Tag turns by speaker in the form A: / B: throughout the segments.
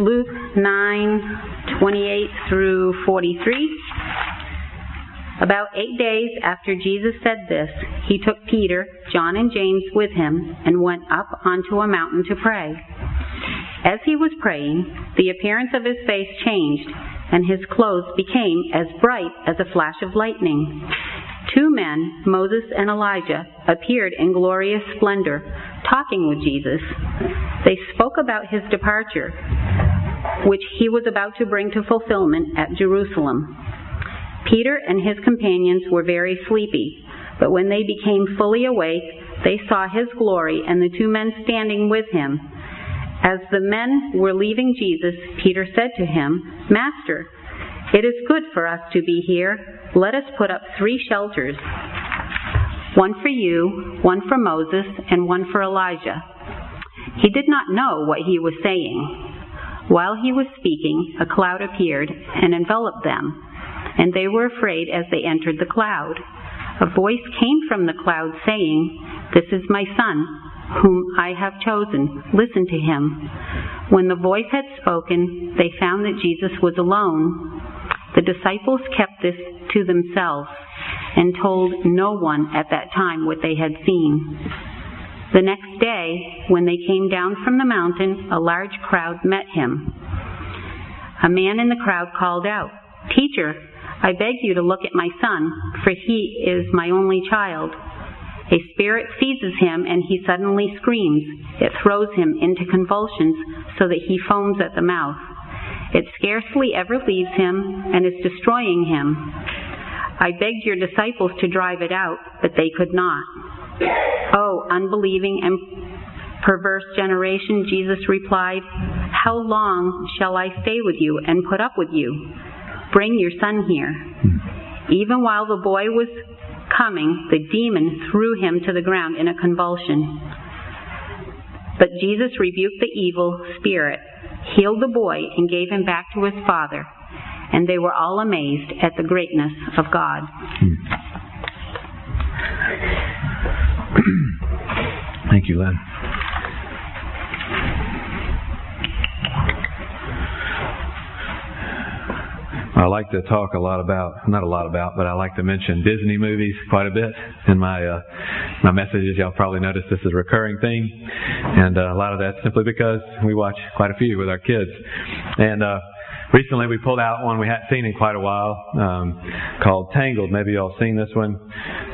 A: Luke 9, 28 through 43. About eight days after Jesus said this, he took Peter, John, and James with him and went up onto a mountain to pray. As he was praying, the appearance of his face changed, and his clothes became as bright as a flash of lightning. Two men, Moses and Elijah, appeared in glorious splendor, talking with Jesus. They spoke about his departure, which he was about to bring to fulfillment at Jerusalem. Peter and his companions were very sleepy, but when they became fully awake, they saw his glory and the two men standing with him. As the men were leaving Jesus, Peter said to him, Master, it is good for us to be here. Let us put up three shelters one for you, one for Moses, and one for Elijah. He did not know what he was saying. While he was speaking, a cloud appeared and enveloped them, and they were afraid as they entered the cloud. A voice came from the cloud saying, This is my son, whom I have chosen. Listen to him. When the voice had spoken, they found that Jesus was alone. The disciples kept this to themselves and told no one at that time what they had seen. The next day, when they came down from the mountain, a large crowd met him. A man in the crowd called out, Teacher, I beg you to look at my son, for he is my only child. A spirit seizes him and he suddenly screams. It throws him into convulsions so that he foams at the mouth. It scarcely ever leaves him and is destroying him. I begged your disciples to drive it out, but they could not. Oh, unbelieving and perverse generation, Jesus replied, How long shall I stay with you and put up with you? Bring your son here. Even while the boy was coming, the demon threw him to the ground in a convulsion. But Jesus rebuked the evil spirit, healed the boy, and gave him back to his father. And they were all amazed at the greatness of God.
B: Thank you, Len. I like to talk a lot about, not a lot about, but I like to mention Disney movies quite a bit in my uh, my messages. Y'all probably noticed this is a recurring theme, and uh, a lot of that simply because we watch quite a few with our kids. And uh, recently we pulled out one we hadn't seen in quite a while um, called Tangled. Maybe y'all seen this one,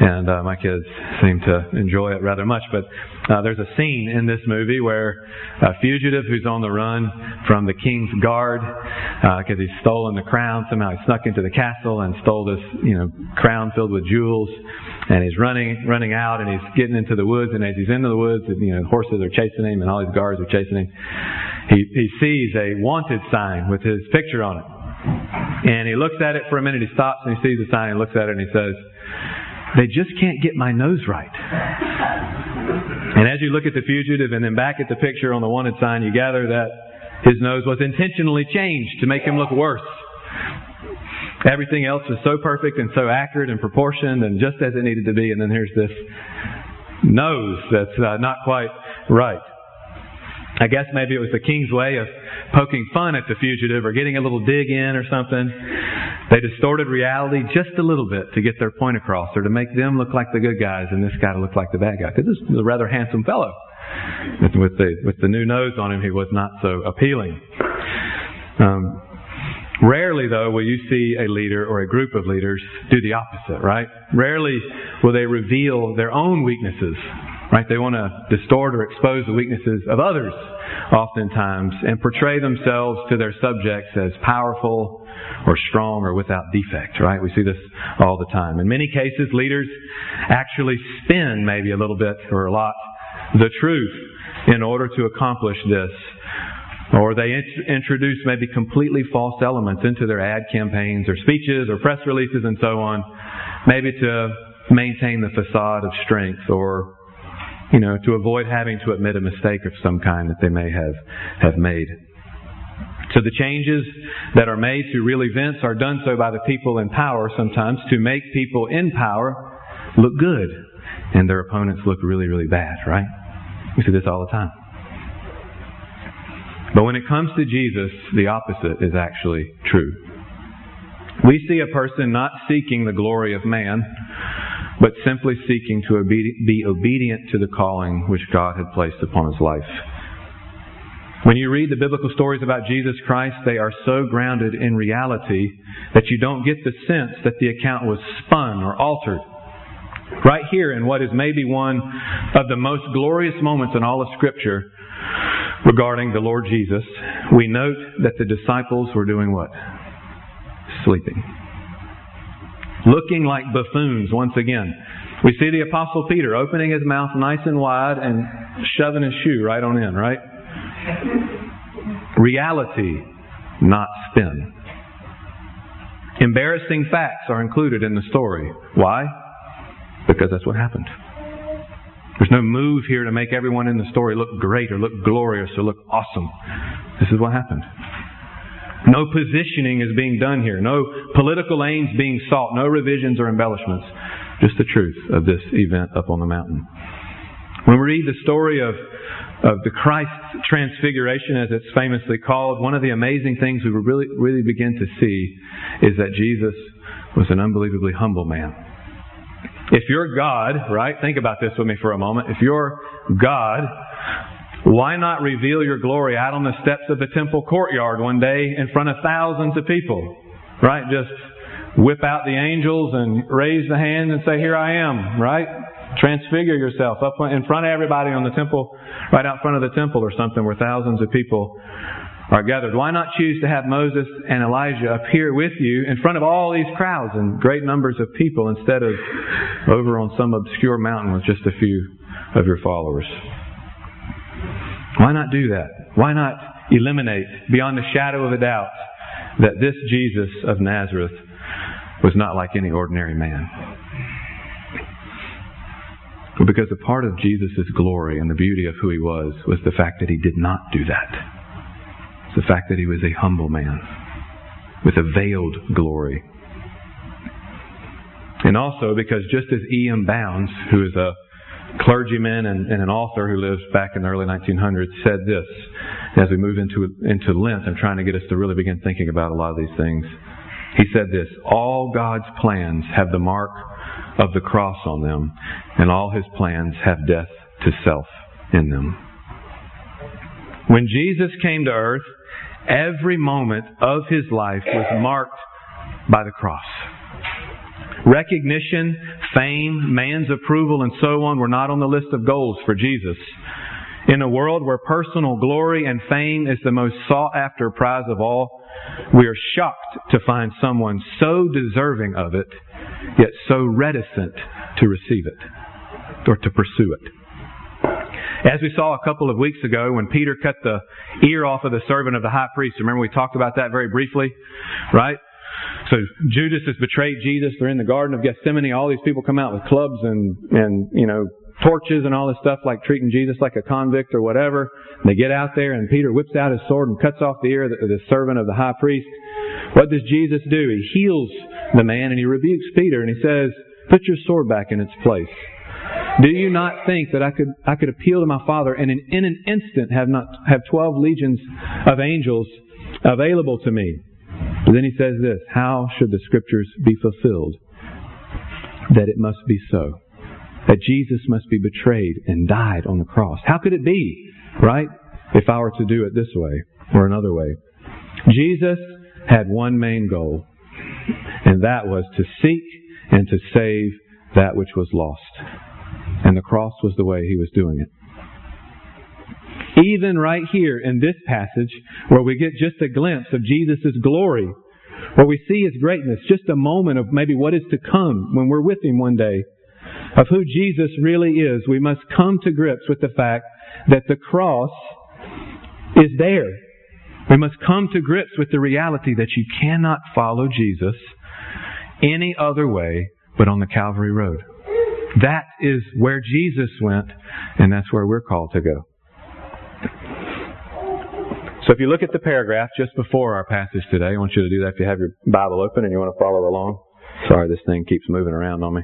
B: and uh, my kids seem to enjoy it rather much. But uh, there's a scene in this movie where a fugitive who's on the run from the king's guard because uh, he's stolen the crown. Somehow he snuck into the castle and stole this, you know, crown filled with jewels. And he's running, running out, and he's getting into the woods. And as he's into the woods, you know, horses are chasing him, and all his guards are chasing him. He he sees a wanted sign with his picture on it, and he looks at it for a minute. He stops and he sees the sign. and looks at it and he says, "They just can't get my nose right." And as you look at the fugitive and then back at the picture on the wanted sign, you gather that his nose was intentionally changed to make him look worse. Everything else was so perfect and so accurate and proportioned and just as it needed to be, and then here's this nose that's uh, not quite right. I guess maybe it was the king's way of poking fun at the fugitive or getting a little dig in or something. They distorted reality just a little bit to get their point across or to make them look like the good guys and this guy to look like the bad guy. Because this was a rather handsome fellow. With the, with the new nose on him, he was not so appealing. Um, Rarely, though, will you see a leader or a group of leaders do the opposite, right? Rarely will they reveal their own weaknesses Right? They want to distort or expose the weaknesses of others oftentimes and portray themselves to their subjects as powerful or strong or without defect, right? We see this all the time. In many cases, leaders actually spin maybe a little bit or a lot the truth in order to accomplish this. Or they int- introduce maybe completely false elements into their ad campaigns or speeches or press releases and so on, maybe to maintain the facade of strength or you know, to avoid having to admit a mistake of some kind that they may have, have made. So the changes that are made to real events are done so by the people in power sometimes to make people in power look good and their opponents look really, really bad, right? We see this all the time. But when it comes to Jesus, the opposite is actually true. We see a person not seeking the glory of man, but simply seeking to be obedient to the calling which God had placed upon his life. When you read the biblical stories about Jesus Christ, they are so grounded in reality that you don't get the sense that the account was spun or altered. Right here, in what is maybe one of the most glorious moments in all of Scripture regarding the Lord Jesus, we note that the disciples were doing what? Sleeping. Looking like buffoons once again. We see the Apostle Peter opening his mouth nice and wide and shoving his shoe right on in, right? Reality, not spin. Embarrassing facts are included in the story. Why? Because that's what happened. There's no move here to make everyone in the story look great or look glorious or look awesome. This is what happened. No positioning is being done here. No political aims being sought. No revisions or embellishments. Just the truth of this event up on the mountain. When we read the story of, of the Christ transfiguration, as it's famously called, one of the amazing things we really, really begin to see is that Jesus was an unbelievably humble man. If you're God, right, think about this with me for a moment. If you're God, why not reveal your glory out on the steps of the temple courtyard one day in front of thousands of people? Right? Just whip out the angels and raise the hand and say, Here I am, right? Transfigure yourself up in front of everybody on the temple, right out front of the temple or something where thousands of people are gathered. Why not choose to have Moses and Elijah appear with you in front of all these crowds and great numbers of people instead of over on some obscure mountain with just a few of your followers? Why not do that? Why not eliminate beyond the shadow of a doubt that this Jesus of Nazareth was not like any ordinary man? Because a part of Jesus' glory and the beauty of who he was was the fact that he did not do that the fact that he was a humble man with a veiled glory. And also because just as E.M. Bounds, who is a clergyman and, and, an author who lives back in the early 1900s, said this as we move into, into Lent and trying to get us to really begin thinking about a lot of these things. He said this All God's plans have the mark of the cross on them, and all his plans have death to self in them. When Jesus came to earth, Every moment of his life was marked by the cross. Recognition, fame, man's approval, and so on were not on the list of goals for Jesus. In a world where personal glory and fame is the most sought after prize of all, we are shocked to find someone so deserving of it, yet so reticent to receive it or to pursue it. As we saw a couple of weeks ago when Peter cut the ear off of the servant of the high priest. Remember we talked about that very briefly, right? So Judas has betrayed Jesus. They're in the Garden of Gethsemane. All these people come out with clubs and, and, you know, torches and all this stuff like treating Jesus like a convict or whatever. They get out there and Peter whips out his sword and cuts off the ear of the, the servant of the high priest. What does Jesus do? He heals the man and he rebukes Peter and he says, put your sword back in its place. Do you not think that I could I could appeal to my Father and in, in an instant have not have twelve legions of angels available to me? But then he says this, how should the scriptures be fulfilled? That it must be so. That Jesus must be betrayed and died on the cross. How could it be, right? If I were to do it this way or another way. Jesus had one main goal, and that was to seek and to save that which was lost. And the cross was the way he was doing it. Even right here in this passage, where we get just a glimpse of Jesus' glory, where we see his greatness, just a moment of maybe what is to come when we're with him one day, of who Jesus really is, we must come to grips with the fact that the cross is there. We must come to grips with the reality that you cannot follow Jesus any other way but on the Calvary Road. That is where Jesus went, and that's where we're called to go. So if you look at the paragraph just before our passage today, I want you to do that if you have your Bible open and you want to follow along. Sorry, this thing keeps moving around on me.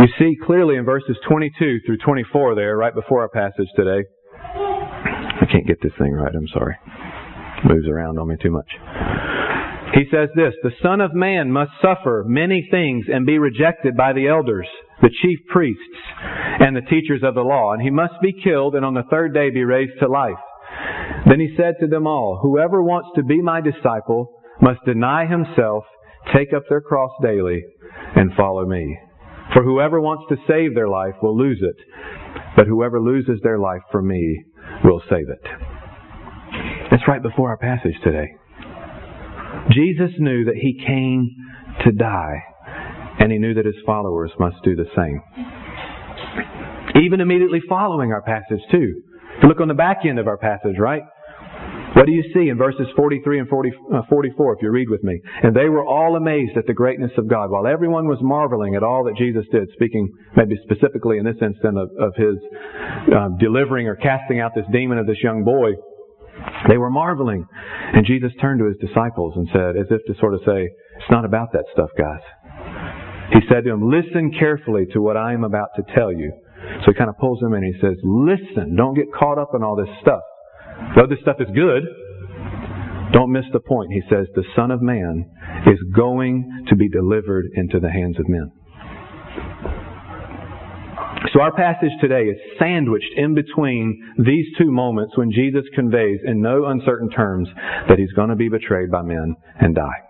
B: You see clearly in verses 22 through 24 there, right before our passage today, I can't get this thing right. I'm sorry. It Moves around on me too much. He says this, the Son of Man must suffer many things and be rejected by the elders, the chief priests, and the teachers of the law, and he must be killed and on the third day be raised to life. Then he said to them all, Whoever wants to be my disciple must deny himself, take up their cross daily, and follow me. For whoever wants to save their life will lose it, but whoever loses their life for me will save it. That's right before our passage today. Jesus knew that he came to die, and he knew that his followers must do the same. Even immediately following our passage, too. Look on the back end of our passage, right? What do you see in verses 43 and 40, uh, 44 if you read with me? And they were all amazed at the greatness of God. While everyone was marveling at all that Jesus did, speaking maybe specifically in this instance of, of his uh, delivering or casting out this demon of this young boy, they were marveling. And Jesus turned to his disciples and said, as if to sort of say, it's not about that stuff, guys. He said to them, listen carefully to what I am about to tell you. So he kind of pulls in and he says, listen, don't get caught up in all this stuff. Though this stuff is good, don't miss the point. He says, the Son of Man is going to be delivered into the hands of men. So our passage today is sandwiched in between these two moments when Jesus conveys in no uncertain terms that he's going to be betrayed by men and die.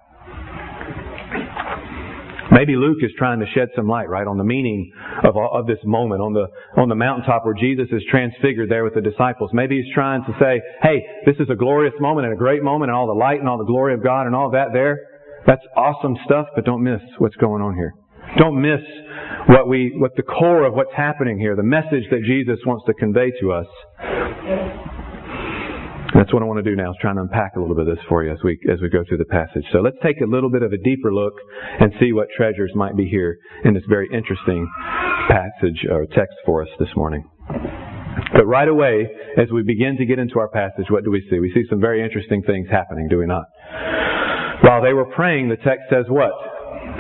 B: Maybe Luke is trying to shed some light, right, on the meaning of, of this moment on the, on the mountaintop where Jesus is transfigured there with the disciples. Maybe he's trying to say, hey, this is a glorious moment and a great moment and all the light and all the glory of God and all that there. That's awesome stuff, but don't miss what's going on here. Don't miss what we, what the core of what's happening here, the message that Jesus wants to convey to us. That's what I want to do now is try and unpack a little bit of this for you as we as we go through the passage. So let's take a little bit of a deeper look and see what treasures might be here in this very interesting passage or text for us this morning. But right away, as we begin to get into our passage, what do we see? We see some very interesting things happening, do we not? While they were praying, the text says what?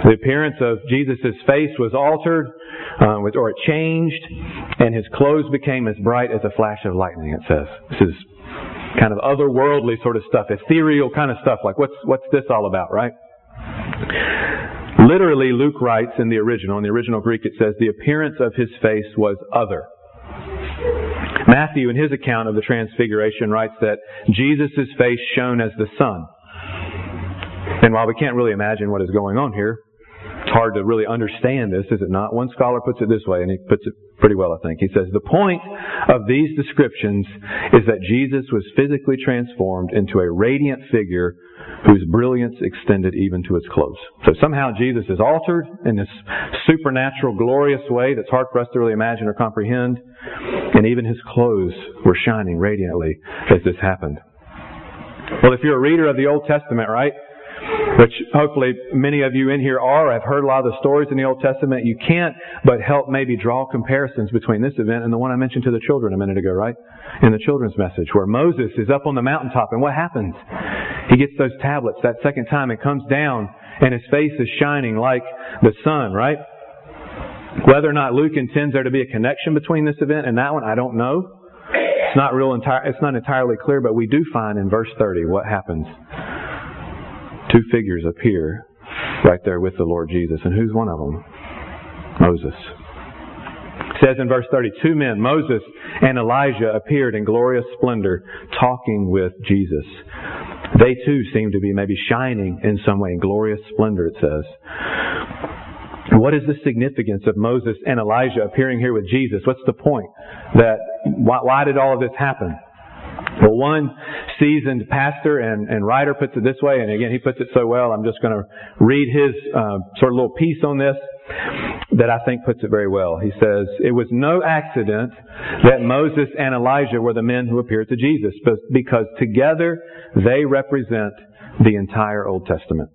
B: The appearance of Jesus' face was altered, uh, or it changed, and his clothes became as bright as a flash of lightning, it says. This is kind of otherworldly sort of stuff, ethereal kind of stuff, like what's, what's this all about, right? Literally, Luke writes in the original, in the original Greek it says, the appearance of his face was other. Matthew, in his account of the Transfiguration, writes that Jesus' face shone as the sun. And while we can't really imagine what is going on here, it's hard to really understand this, is it not? One scholar puts it this way, and he puts it pretty well, I think. He says, The point of these descriptions is that Jesus was physically transformed into a radiant figure whose brilliance extended even to his clothes. So somehow Jesus is altered in this supernatural, glorious way that's hard for us to really imagine or comprehend, and even his clothes were shining radiantly as this happened. Well, if you're a reader of the Old Testament, right? Which hopefully many of you in here are. I've heard a lot of the stories in the Old Testament. You can't but help maybe draw comparisons between this event and the one I mentioned to the children a minute ago, right? In the children's message, where Moses is up on the mountaintop, and what happens? He gets those tablets that second time. It comes down, and his face is shining like the sun, right? Whether or not Luke intends there to be a connection between this event and that one, I don't know. It's not real entire, it's not entirely clear, but we do find in verse 30 what happens two figures appear right there with the Lord Jesus. And who's one of them? Moses. It says in verse 30, two men, Moses and Elijah, appeared in glorious splendor talking with Jesus. They too seem to be maybe shining in some way in glorious splendor, it says. What is the significance of Moses and Elijah appearing here with Jesus? What's the point? That why, why did all of this happen? Well, one seasoned pastor and, and writer puts it this way, and again, he puts it so well, I'm just going to read his uh, sort of little piece on this that I think puts it very well. He says, It was no accident that Moses and Elijah were the men who appeared to Jesus, because together they represent the entire Old Testament.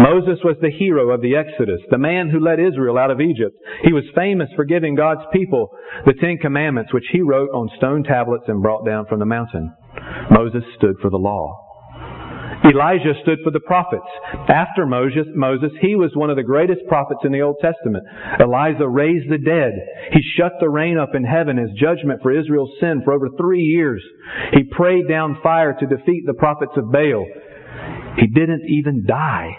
B: Moses was the hero of the Exodus, the man who led Israel out of Egypt. He was famous for giving God's people the Ten Commandments, which he wrote on stone tablets and brought down from the mountain. Moses stood for the law. Elijah stood for the prophets. After Moses, Moses, he was one of the greatest prophets in the Old Testament. Elijah raised the dead. He shut the rain up in heaven as judgment for Israel's sin for over three years. He prayed down fire to defeat the prophets of Baal. He didn't even die,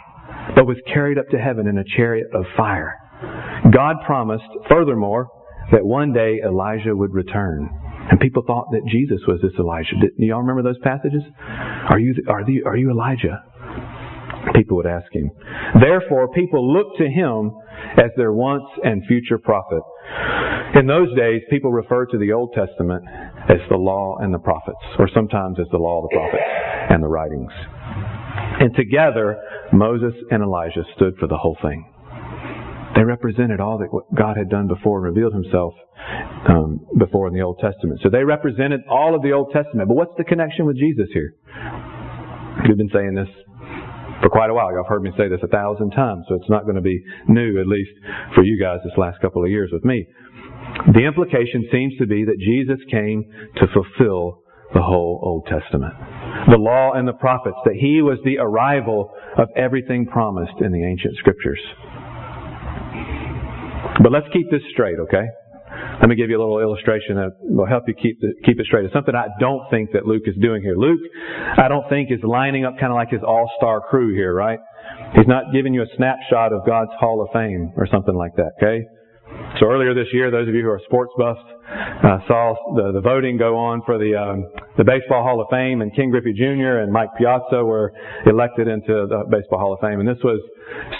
B: but was carried up to heaven in a chariot of fire. God promised, furthermore, that one day Elijah would return. And people thought that Jesus was this Elijah. Do y'all remember those passages? Are you, are, the, are you Elijah? People would ask him. Therefore, people looked to him as their once and future prophet. In those days, people referred to the Old Testament as the law and the prophets, or sometimes as the law, the prophets, and the writings. And together, Moses and Elijah stood for the whole thing. They represented all that God had done before and revealed himself um, before in the Old Testament. So they represented all of the Old Testament. But what's the connection with Jesus here? We've been saying this for quite a while. Y'all have heard me say this a thousand times, so it's not going to be new, at least for you guys this last couple of years with me. The implication seems to be that Jesus came to fulfill the whole Old Testament. The law and the prophets, that he was the arrival of everything promised in the ancient scriptures. But let's keep this straight, okay? Let me give you a little illustration that will help you keep the, keep it straight. It's something I don't think that Luke is doing here. Luke, I don't think is lining up kind of like his all-star crew here, right? He's not giving you a snapshot of God's Hall of Fame or something like that, okay? So earlier this year, those of you who are sports buffs uh, saw the, the voting go on for the um, the Baseball Hall of Fame, and Ken Griffey Jr. and Mike Piazza were elected into the Baseball Hall of Fame. And this was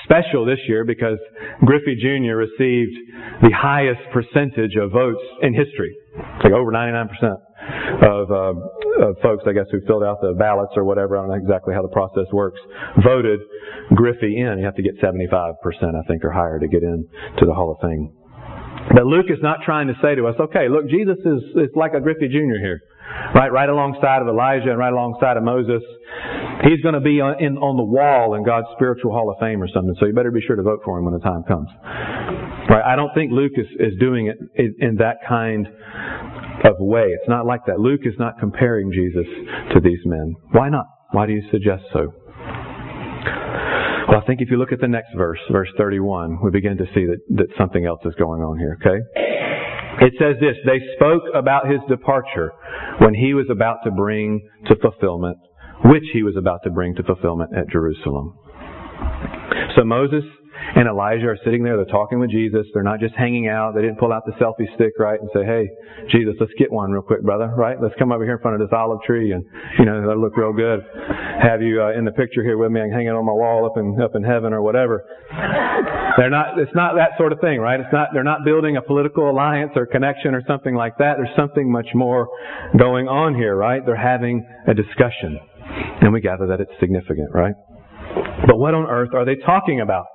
B: special this year because Griffey Jr. received the highest percentage of votes in history, like over 99% of, uh, of folks, I guess, who filled out the ballots or whatever. I don't know exactly how the process works. Voted Griffey in. You have to get 75%, I think, or higher to get in to the Hall of Fame. But Luke is not trying to say to us, okay, look, Jesus is, is like a Griffey Jr. here. Right, right alongside of Elijah and right alongside of Moses. He's going to be on, in, on the wall in God's spiritual hall of fame or something, so you better be sure to vote for him when the time comes. Right, I don't think Luke is, is doing it in, in that kind of way. It's not like that. Luke is not comparing Jesus to these men. Why not? Why do you suggest so? Well, I think if you look at the next verse, verse 31, we begin to see that, that something else is going on here, okay? It says this, they spoke about his departure when he was about to bring to fulfillment, which he was about to bring to fulfillment at Jerusalem. So Moses and Elijah are sitting there, they're talking with Jesus. They're not just hanging out. They didn't pull out the selfie stick, right, and say, hey, Jesus, let's get one real quick, brother, right? Let's come over here in front of this olive tree and, you know, that'll look real good. Have you uh, in the picture here with me and hang it on my wall up in, up in heaven or whatever. They're not, it's not that sort of thing, right? It's not, they're not building a political alliance or connection or something like that. There's something much more going on here, right? They're having a discussion. And we gather that it's significant, right? But what on earth are they talking about?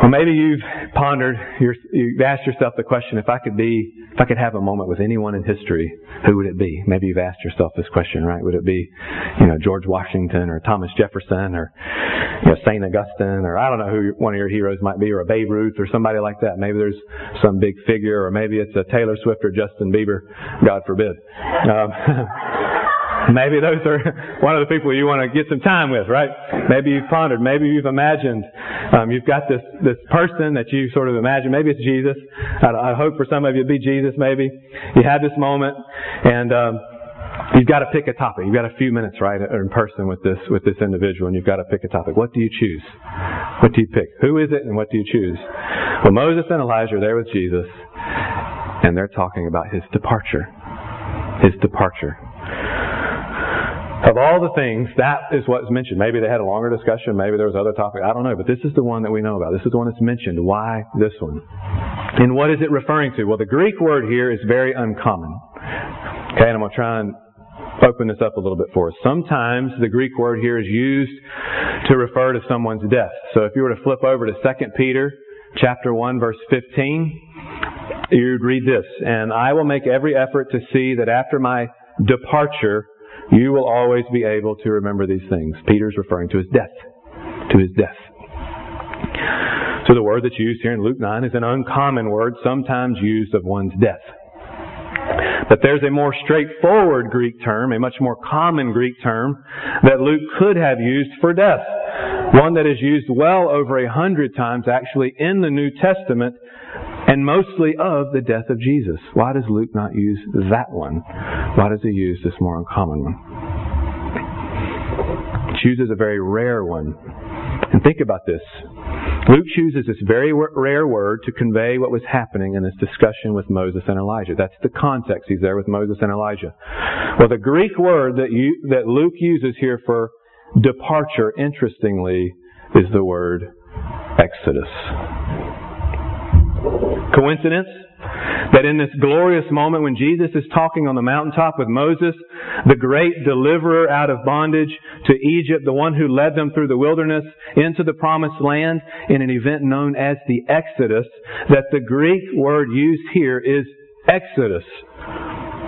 B: Well, maybe you've pondered, you've asked yourself the question, if I could be, if I could have a moment with anyone in history, who would it be? Maybe you've asked yourself this question, right? Would it be, you know, George Washington or Thomas Jefferson or, you know, St. Augustine or I don't know who one of your heroes might be or a Babe Ruth or somebody like that. Maybe there's some big figure or maybe it's a Taylor Swift or Justin Bieber, God forbid. Um, Maybe those are one of the people you want to get some time with, right? Maybe you've pondered. Maybe you've imagined. Um, you've got this this person that you sort of imagine. Maybe it's Jesus. I, I hope for some of you it'd be Jesus. Maybe you had this moment, and um, you've got to pick a topic. You've got a few minutes, right, in person with this with this individual, and you've got to pick a topic. What do you choose? What do you pick? Who is it, and what do you choose? Well, Moses and Elijah are there with Jesus, and they're talking about his departure. His departure. Of all the things, that is what's mentioned. Maybe they had a longer discussion. Maybe there was other topic. I don't know. But this is the one that we know about. This is the one that's mentioned. Why this one? And what is it referring to? Well, the Greek word here is very uncommon. Okay, and I'm going to try and open this up a little bit for us. Sometimes the Greek word here is used to refer to someone's death. So if you were to flip over to 2 Peter chapter 1 verse 15, you'd read this, and I will make every effort to see that after my departure you will always be able to remember these things. Peter's referring to his death. To his death. So the word that's used here in Luke 9 is an uncommon word, sometimes used of one's death. But there's a more straightforward Greek term, a much more common Greek term, that Luke could have used for death. One that is used well over a hundred times actually in the New Testament and mostly of the death of Jesus. Why does Luke not use that one? Why does he use this more uncommon one? chooses a very rare one. And think about this. Luke chooses this very rare word to convey what was happening in this discussion with Moses and Elijah. That's the context. He's there with Moses and Elijah. Well, the Greek word that, you, that Luke uses here for departure, interestingly, is the word exodus. Coincidence? That in this glorious moment when Jesus is talking on the mountaintop with Moses, the great deliverer out of bondage to Egypt, the one who led them through the wilderness into the promised land in an event known as the Exodus, that the Greek word used here is Exodus.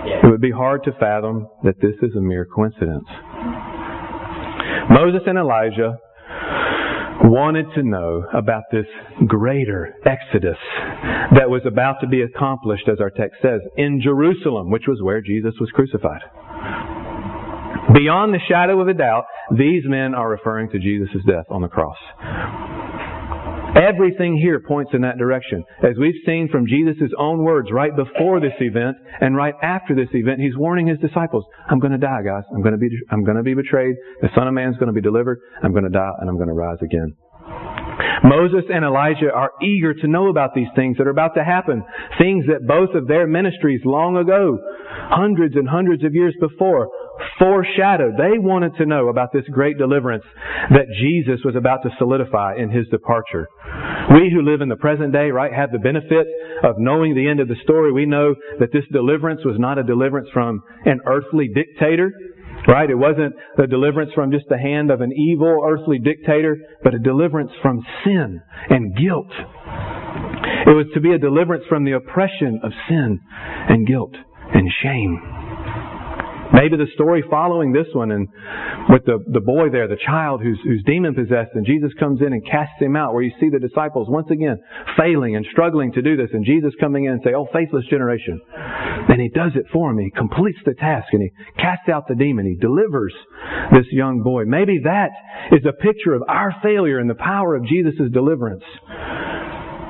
B: It would be hard to fathom that this is a mere coincidence. Moses and Elijah wanted to know about this greater exodus that was about to be accomplished, as our text says, in Jerusalem, which was where Jesus was crucified. Beyond the shadow of a doubt, these men are referring to Jesus' death on the cross. Everything here points in that direction. As we've seen from Jesus' own words right before this event and right after this event, he's warning his disciples, I'm going to die, guys. I'm going to be, I'm going to be betrayed. The Son of Man's going to be delivered. I'm going to die and I'm going to rise again. Moses and Elijah are eager to know about these things that are about to happen. Things that both of their ministries long ago, hundreds and hundreds of years before, foreshadowed. They wanted to know about this great deliverance that Jesus was about to solidify in his departure. We who live in the present day, right, have the benefit of knowing the end of the story. We know that this deliverance was not a deliverance from an earthly dictator. Right? It wasn't a deliverance from just the hand of an evil earthly dictator, but a deliverance from sin and guilt. It was to be a deliverance from the oppression of sin and guilt and shame. Maybe the story following this one and with the, the boy there, the child who's, who's demon possessed and Jesus comes in and casts him out where you see the disciples once again failing and struggling to do this and Jesus coming in and say, oh faithless generation. And he does it for him. He completes the task and he casts out the demon. He delivers this young boy. Maybe that is a picture of our failure and the power of Jesus' deliverance.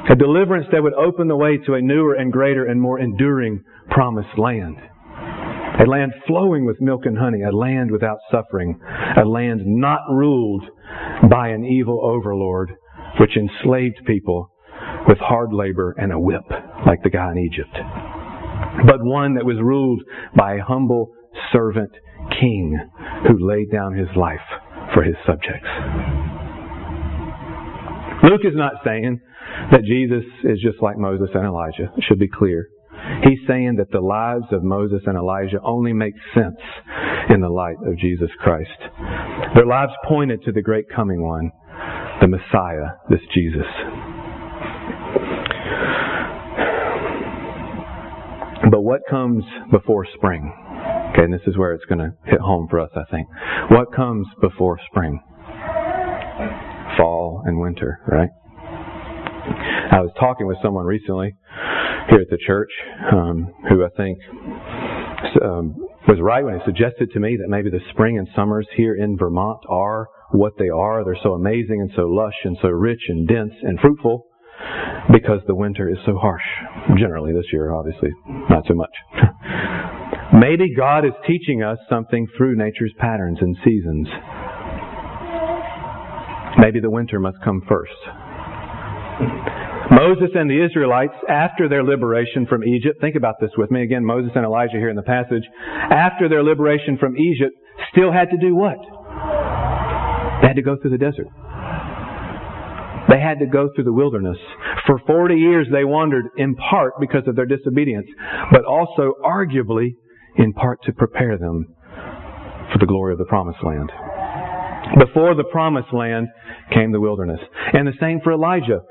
B: A deliverance that would open the way to a newer and greater and more enduring promised land. A land flowing with milk and honey, a land without suffering, a land not ruled by an evil overlord which enslaved people with hard labor and a whip like the guy in Egypt. But one that was ruled by a humble servant king who laid down his life for his subjects. Luke is not saying that Jesus is just like Moses and Elijah. It should be clear. He's saying that the lives of Moses and Elijah only make sense in the light of Jesus Christ. Their lives pointed to the great coming one, the Messiah, this Jesus. But what comes before spring? Okay, and this is where it's going to hit home for us, I think. What comes before spring? Fall and winter, right? I was talking with someone recently here at the church um, who I think um, was right when he suggested to me that maybe the spring and summers here in Vermont are what they are. They're so amazing and so lush and so rich and dense and fruitful because the winter is so harsh. Generally, this year, obviously, not so much. maybe God is teaching us something through nature's patterns and seasons. Maybe the winter must come first. Moses and the Israelites, after their liberation from Egypt, think about this with me again, Moses and Elijah here in the passage, after their liberation from Egypt, still had to do what? They had to go through the desert. They had to go through the wilderness. For 40 years they wandered in part because of their disobedience, but also arguably in part to prepare them for the glory of the promised land. Before the promised land came the wilderness. And the same for Elijah.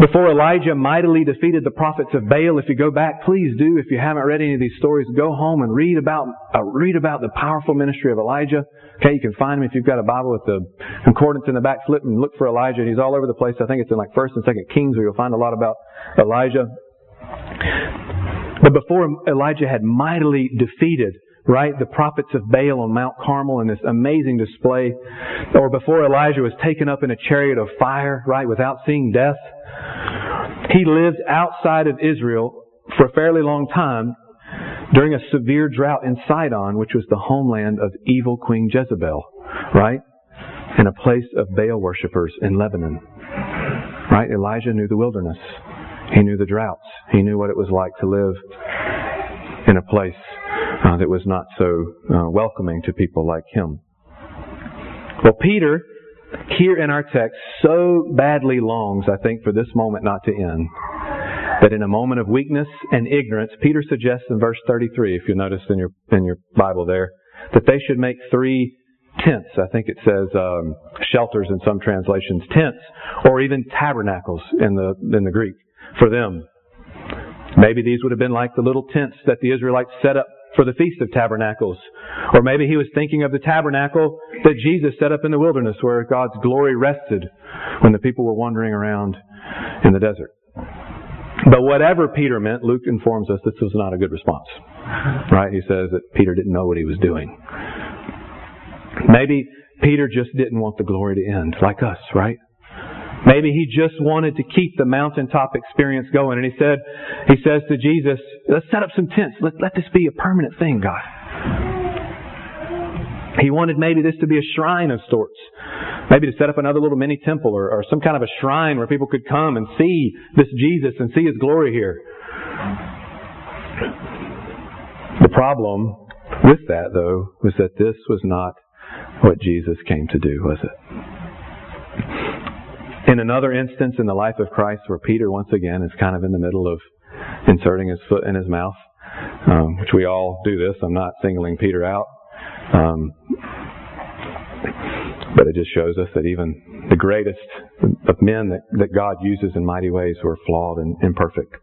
B: Before Elijah mightily defeated the prophets of Baal, if you go back, please do. If you haven't read any of these stories, go home and read about uh, read about the powerful ministry of Elijah. Okay, you can find him if you've got a Bible with the concordance in the back. Flip and look for Elijah. He's all over the place. I think it's in like First and Second Kings where you'll find a lot about Elijah. But before Elijah had mightily defeated, right, the prophets of Baal on Mount Carmel in this amazing display, or before Elijah was taken up in a chariot of fire, right, without seeing death, he lived outside of Israel for a fairly long time during a severe drought in Sidon, which was the homeland of evil Queen Jezebel, right? And a place of Baal worshippers in Lebanon. Right? Elijah knew the wilderness. He knew the droughts. He knew what it was like to live in a place uh, that was not so uh, welcoming to people like him. Well, Peter, here in our text, so badly longs, I think, for this moment not to end, that in a moment of weakness and ignorance, Peter suggests in verse 33, if you notice in your in your Bible there, that they should make three tents. I think it says um, shelters in some translations, tents, or even tabernacles in the in the Greek for them. Maybe these would have been like the little tents that the Israelites set up for the Feast of Tabernacles. Or maybe he was thinking of the tabernacle that Jesus set up in the wilderness where God's glory rested when the people were wandering around in the desert. But whatever Peter meant, Luke informs us this was not a good response. Right? He says that Peter didn't know what he was doing. Maybe Peter just didn't want the glory to end, like us, right? Maybe he just wanted to keep the mountaintop experience going. And he said, he says to Jesus, let's set up some tents. Let, let this be a permanent thing, God. He wanted maybe this to be a shrine of sorts. Maybe to set up another little mini temple or, or some kind of a shrine where people could come and see this Jesus and see His glory here. The problem with that, though, was that this was not what Jesus came to do, was it? In another instance in the life of Christ where Peter once again is kind of in the middle of inserting his foot in his mouth, um, which we all do this. I'm not singling Peter out. Um, but it just shows us that even the greatest of men that, that God uses in mighty ways were flawed and imperfect.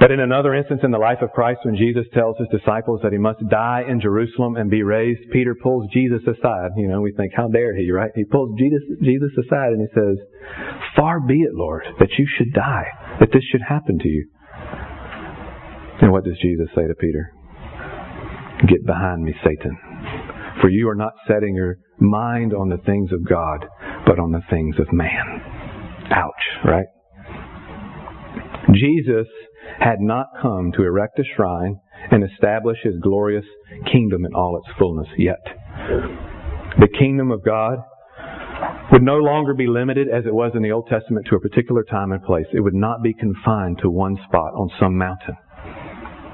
B: But in another instance in the life of Christ, when Jesus tells his disciples that he must die in Jerusalem and be raised, Peter pulls Jesus aside. You know, we think, how dare he, right? He pulls Jesus, Jesus aside and he says, Far be it, Lord, that you should die, that this should happen to you. And what does Jesus say to Peter? Get behind me, Satan. For you are not setting your mind on the things of God, but on the things of man. Ouch, right? Jesus had not come to erect a shrine and establish his glorious kingdom in all its fullness yet. The kingdom of God would no longer be limited as it was in the Old Testament to a particular time and place. It would not be confined to one spot on some mountain.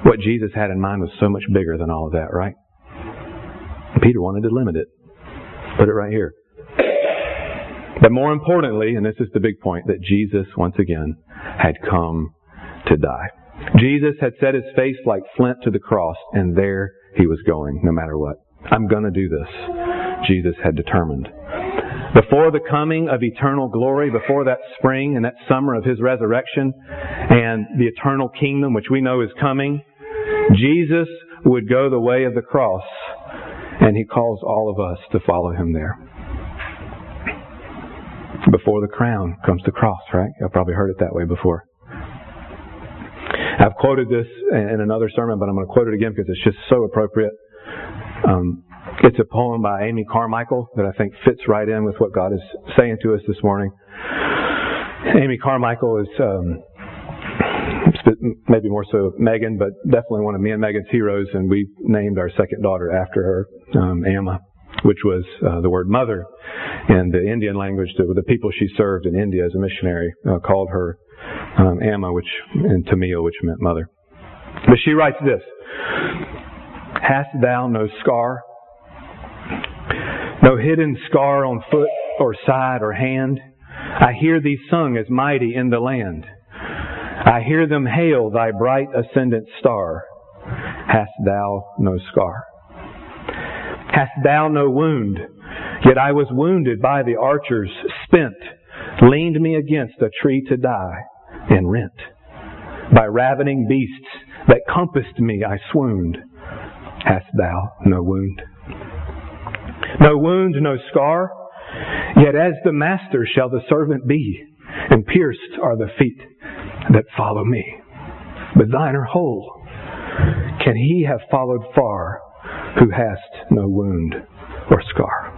B: What Jesus had in mind was so much bigger than all of that, right? Peter wanted to limit it. Put it right here. But more importantly, and this is the big point, that Jesus once again had come to die. Jesus had set his face like flint to the cross, and there he was going, no matter what. I'm going to do this, Jesus had determined. Before the coming of eternal glory, before that spring and that summer of his resurrection and the eternal kingdom which we know is coming, Jesus would go the way of the cross, and he calls all of us to follow him there. Before the crown comes the cross, right? You've probably heard it that way before. I've quoted this in another sermon, but I'm going to quote it again because it's just so appropriate. Um, it's a poem by Amy Carmichael that I think fits right in with what God is saying to us this morning. Amy Carmichael is um, maybe more so Megan, but definitely one of me and Megan's heroes, and we named our second daughter after her, um, Amma, which was uh, the word mother in the Indian language. The, the people she served in India as a missionary uh, called her um, Amma, which in Tamil, which meant mother. But she writes this: Hast thou no scar, no hidden scar on foot or side or hand? I hear thee sung as mighty in the land. I hear them hail thy bright ascendant star. Hast thou no scar? Hast thou no wound? Yet I was wounded by the archers, spent, leaned me against a tree to die and rent. By ravening beasts that compassed me, I swooned. Hast thou no wound? No wound, no scar, yet as the master shall the servant be, and pierced are the feet that follow me. but thine are whole. Can he have followed far who hast no wound or scar?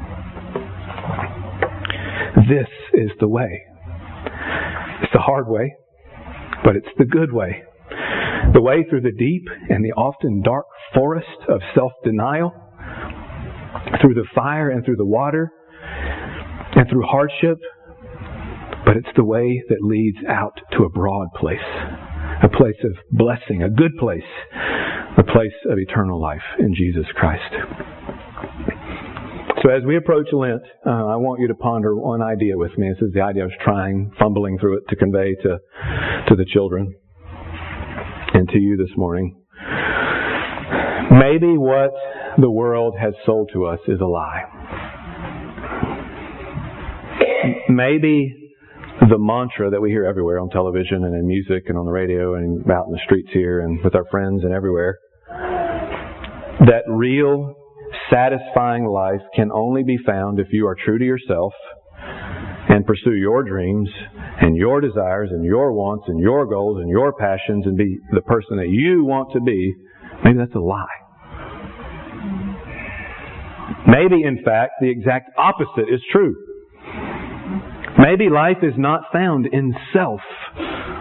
B: This is the way. It's the hard way, but it's the good way. The way through the deep and the often dark forest of self denial, through the fire and through the water, and through hardship, but it's the way that leads out to a broad place, a place of blessing, a good place, a place of eternal life in Jesus Christ. So as we approach Lent, uh, I want you to ponder one idea with me. This is the idea I was trying, fumbling through it to convey to, to the children and to you this morning. Maybe what the world has sold to us is a lie. Maybe the mantra that we hear everywhere on television and in music and on the radio and out in the streets here and with our friends and everywhere that real satisfying life can only be found if you are true to yourself and pursue your dreams and your desires and your wants and your goals and your passions and be the person that you want to be, maybe that's a lie. Maybe, in fact, the exact opposite is true. Maybe life is not found in self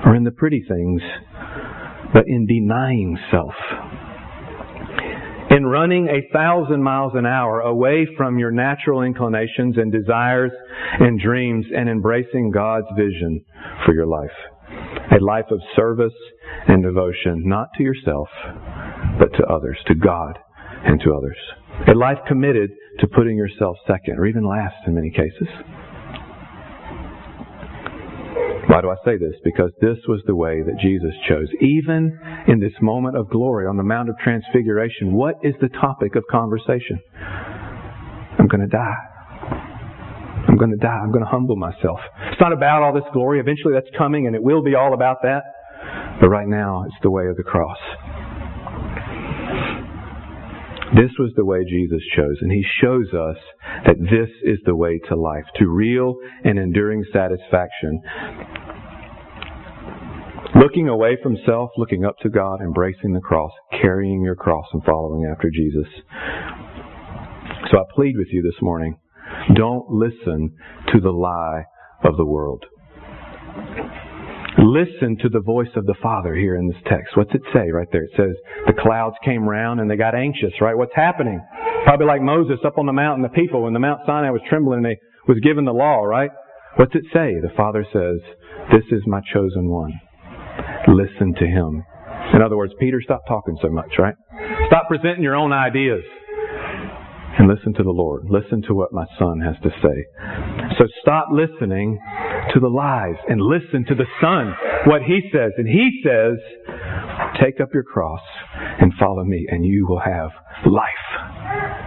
B: or in the pretty things, but in denying self in running a thousand miles an hour away from your natural inclinations and desires and dreams and embracing God's vision for your life. A life of service and devotion, not to yourself, but to others, to God and to others. A life committed to putting yourself second, or even last in many cases. Why do I say this? Because this was the way that Jesus chose. Even in this moment of glory on the Mount of Transfiguration, what is the topic of conversation? I'm going to die. I'm going to die. I'm going to humble myself. It's not about all this glory. Eventually that's coming and it will be all about that. But right now, it's the way of the cross. This was the way Jesus chose, and He shows us that this is the way to life, to real and enduring satisfaction. Looking away from self, looking up to God, embracing the cross, carrying your cross, and following after Jesus. So I plead with you this morning don't listen to the lie of the world. Listen to the voice of the Father here in this text. What's it say right there? It says, the clouds came round and they got anxious, right? What's happening? Probably like Moses up on the mountain, the people, when the Mount Sinai was trembling and they was given the law, right? What's it say? The Father says, this is my chosen one. Listen to him. In other words, Peter, stop talking so much, right? Stop presenting your own ideas and listen to the Lord. Listen to what my son has to say. So stop listening to the lies and listen to the son, what he says. And he says, take up your cross and follow me and you will have life.